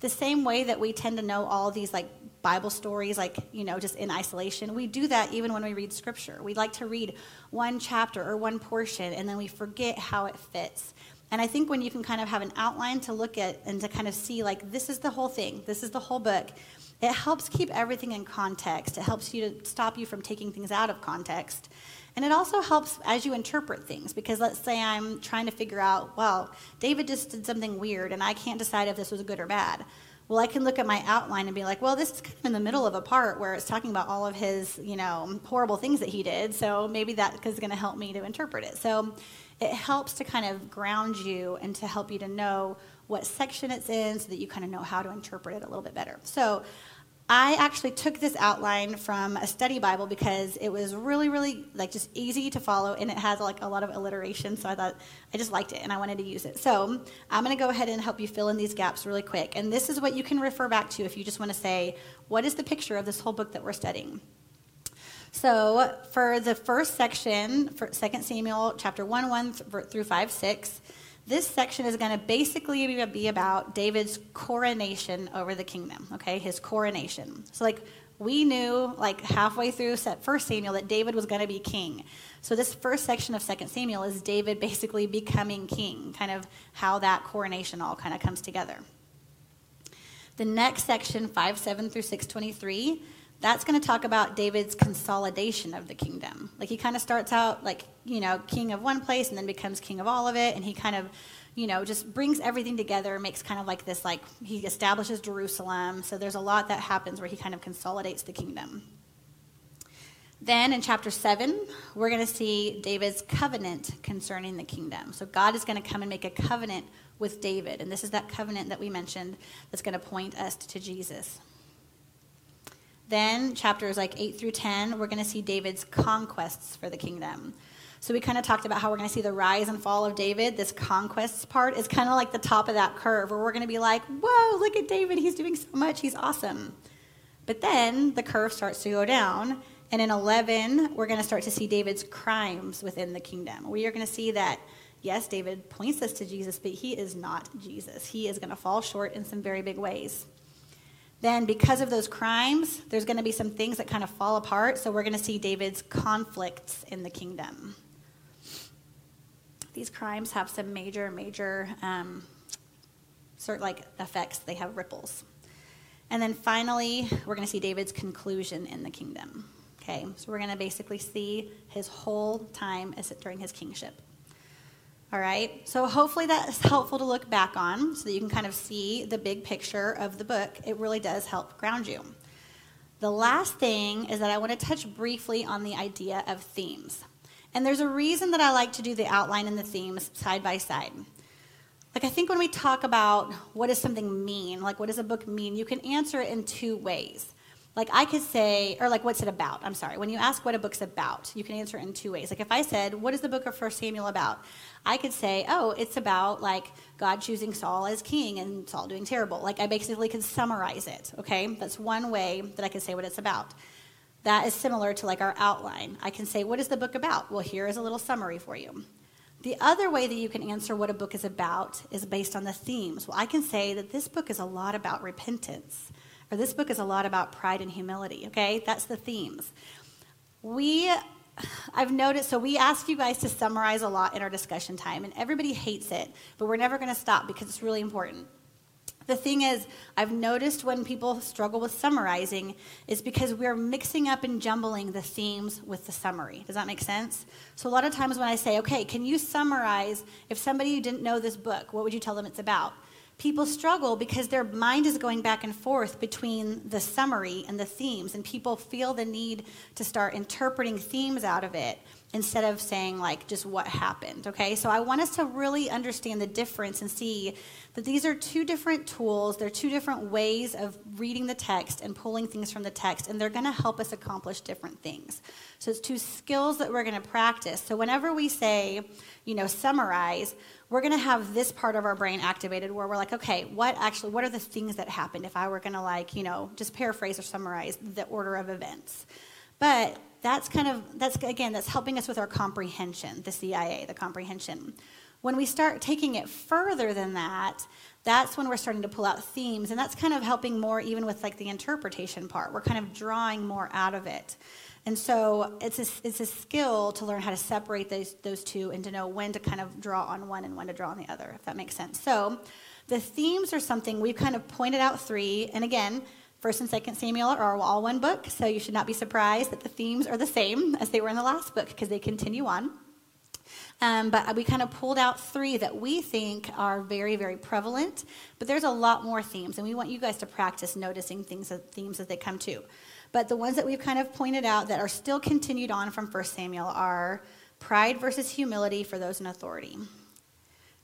the same way that we tend to know all these like Bible stories, like, you know, just in isolation. We do that even when we read scripture. We like to read one chapter or one portion and then we forget how it fits. And I think when you can kind of have an outline to look at and to kind of see, like, this is the whole thing, this is the whole book, it helps keep everything in context. It helps you to stop you from taking things out of context. And it also helps as you interpret things because let's say I'm trying to figure out, well, David just did something weird and I can't decide if this was good or bad. Well, I can look at my outline and be like, well, this is kind of in the middle of a part where it's talking about all of his, you know, horrible things that he did. So maybe that is going to help me to interpret it. So it helps to kind of ground you and to help you to know what section it's in so that you kind of know how to interpret it a little bit better. So I actually took this outline from a study Bible because it was really, really like just easy to follow and it has like a lot of alliteration. So I thought I just liked it and I wanted to use it. So I'm going to go ahead and help you fill in these gaps really quick. And this is what you can refer back to if you just want to say, what is the picture of this whole book that we're studying? So for the first section, for 2 Samuel chapter 1, 1 through 5, 6, this section is going to basically be about David's coronation over the kingdom, okay? His coronation. So, like, we knew, like, halfway through First Samuel that David was going to be king. So, this first section of Second Samuel is David basically becoming king, kind of how that coronation all kind of comes together. The next section, 5 7 through 623, that's going to talk about David's consolidation of the kingdom. Like he kind of starts out like, you know, king of one place and then becomes king of all of it. And he kind of, you know, just brings everything together, makes kind of like this, like he establishes Jerusalem. So there's a lot that happens where he kind of consolidates the kingdom. Then in chapter 7, we're going to see David's covenant concerning the kingdom. So God is going to come and make a covenant with David. And this is that covenant that we mentioned that's going to point us to Jesus. Then, chapters like 8 through 10, we're going to see David's conquests for the kingdom. So, we kind of talked about how we're going to see the rise and fall of David. This conquests part is kind of like the top of that curve where we're going to be like, whoa, look at David. He's doing so much. He's awesome. But then the curve starts to go down. And in 11, we're going to start to see David's crimes within the kingdom. We are going to see that, yes, David points us to Jesus, but he is not Jesus. He is going to fall short in some very big ways then because of those crimes, there's going to be some things that kind of fall apart. So we're going to see David's conflicts in the kingdom. These crimes have some major, major um, sort of like effects. They have ripples. And then finally, we're going to see David's conclusion in the kingdom. Okay, so we're going to basically see his whole time as during his kingship. All right, so hopefully that's helpful to look back on so that you can kind of see the big picture of the book. It really does help ground you. The last thing is that I want to touch briefly on the idea of themes. And there's a reason that I like to do the outline and the themes side by side. Like, I think when we talk about what does something mean, like what does a book mean, you can answer it in two ways. Like I could say, or like, what's it about? I'm sorry. When you ask what a book's about, you can answer it in two ways. Like if I said, what is the book of First Samuel about? I could say, oh, it's about like God choosing Saul as king and Saul doing terrible. Like I basically could summarize it. Okay, that's one way that I could say what it's about. That is similar to like our outline. I can say, what is the book about? Well, here is a little summary for you. The other way that you can answer what a book is about is based on the themes. Well, I can say that this book is a lot about repentance or this book is a lot about pride and humility, okay? That's the themes. We I've noticed, so we ask you guys to summarize a lot in our discussion time, and everybody hates it, but we're never going to stop because it's really important. The thing is, I've noticed when people struggle with summarizing is because we're mixing up and jumbling the themes with the summary. Does that make sense? So, a lot of times when I say, okay, can you summarize if somebody didn't know this book, what would you tell them it's about? People struggle because their mind is going back and forth between the summary and the themes, and people feel the need to start interpreting themes out of it instead of saying, like, just what happened, okay? So I want us to really understand the difference and see that these are two different tools, they're two different ways of reading the text and pulling things from the text, and they're gonna help us accomplish different things. So it's two skills that we're gonna practice. So whenever we say, you know, summarize, we're going to have this part of our brain activated where we're like, okay, what actually, what are the things that happened if I were going to like, you know, just paraphrase or summarize the order of events? But that's kind of, that's again, that's helping us with our comprehension, the CIA, the comprehension. When we start taking it further than that, that's when we're starting to pull out themes, and that's kind of helping more even with like the interpretation part. We're kind of drawing more out of it. And so it's a, it's a skill to learn how to separate those, those two and to know when to kind of draw on one and when to draw on the other, if that makes sense. So the themes are something we've kind of pointed out three. And again, First and Second Samuel are all one book, so you should not be surprised that the themes are the same as they were in the last book because they continue on. Um, but we kind of pulled out three that we think are very, very prevalent. But there's a lot more themes, and we want you guys to practice noticing things, themes as they come to. But the ones that we've kind of pointed out that are still continued on from 1 Samuel are pride versus humility for those in authority.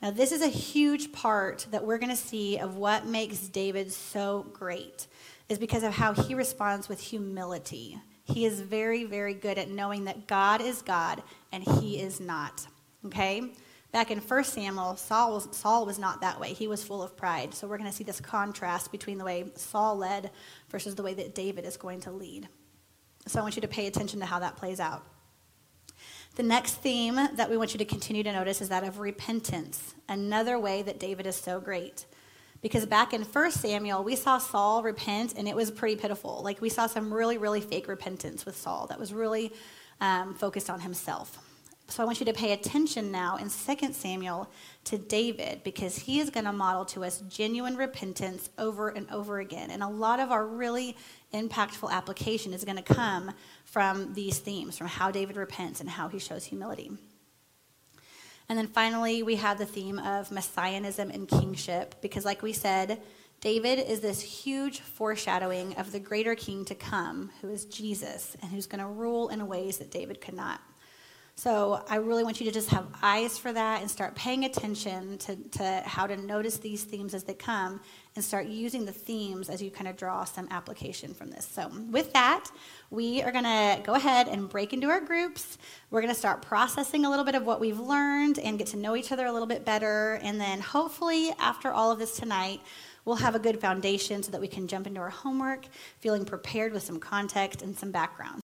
Now, this is a huge part that we're going to see of what makes David so great, is because of how he responds with humility. He is very, very good at knowing that God is God and he is not. Okay? Back in 1 Samuel, Saul was, Saul was not that way. He was full of pride. So we're going to see this contrast between the way Saul led versus the way that David is going to lead. So I want you to pay attention to how that plays out. The next theme that we want you to continue to notice is that of repentance, another way that David is so great. Because back in 1 Samuel, we saw Saul repent, and it was pretty pitiful. Like, we saw some really, really fake repentance with Saul that was really um, focused on himself. So I want you to pay attention now in 2 Samuel to David because he is going to model to us genuine repentance over and over again. And a lot of our really impactful application is going to come from these themes, from how David repents and how he shows humility. And then finally, we have the theme of messianism and kingship because, like we said, David is this huge foreshadowing of the greater king to come, who is Jesus, and who's going to rule in ways that David could not. So I really want you to just have eyes for that and start paying attention to, to how to notice these themes as they come and start using the themes as you kind of draw some application from this. So with that, we are going to go ahead and break into our groups. We're going to start processing a little bit of what we've learned and get to know each other a little bit better. And then hopefully after all of this tonight, we'll have a good foundation so that we can jump into our homework feeling prepared with some context and some background.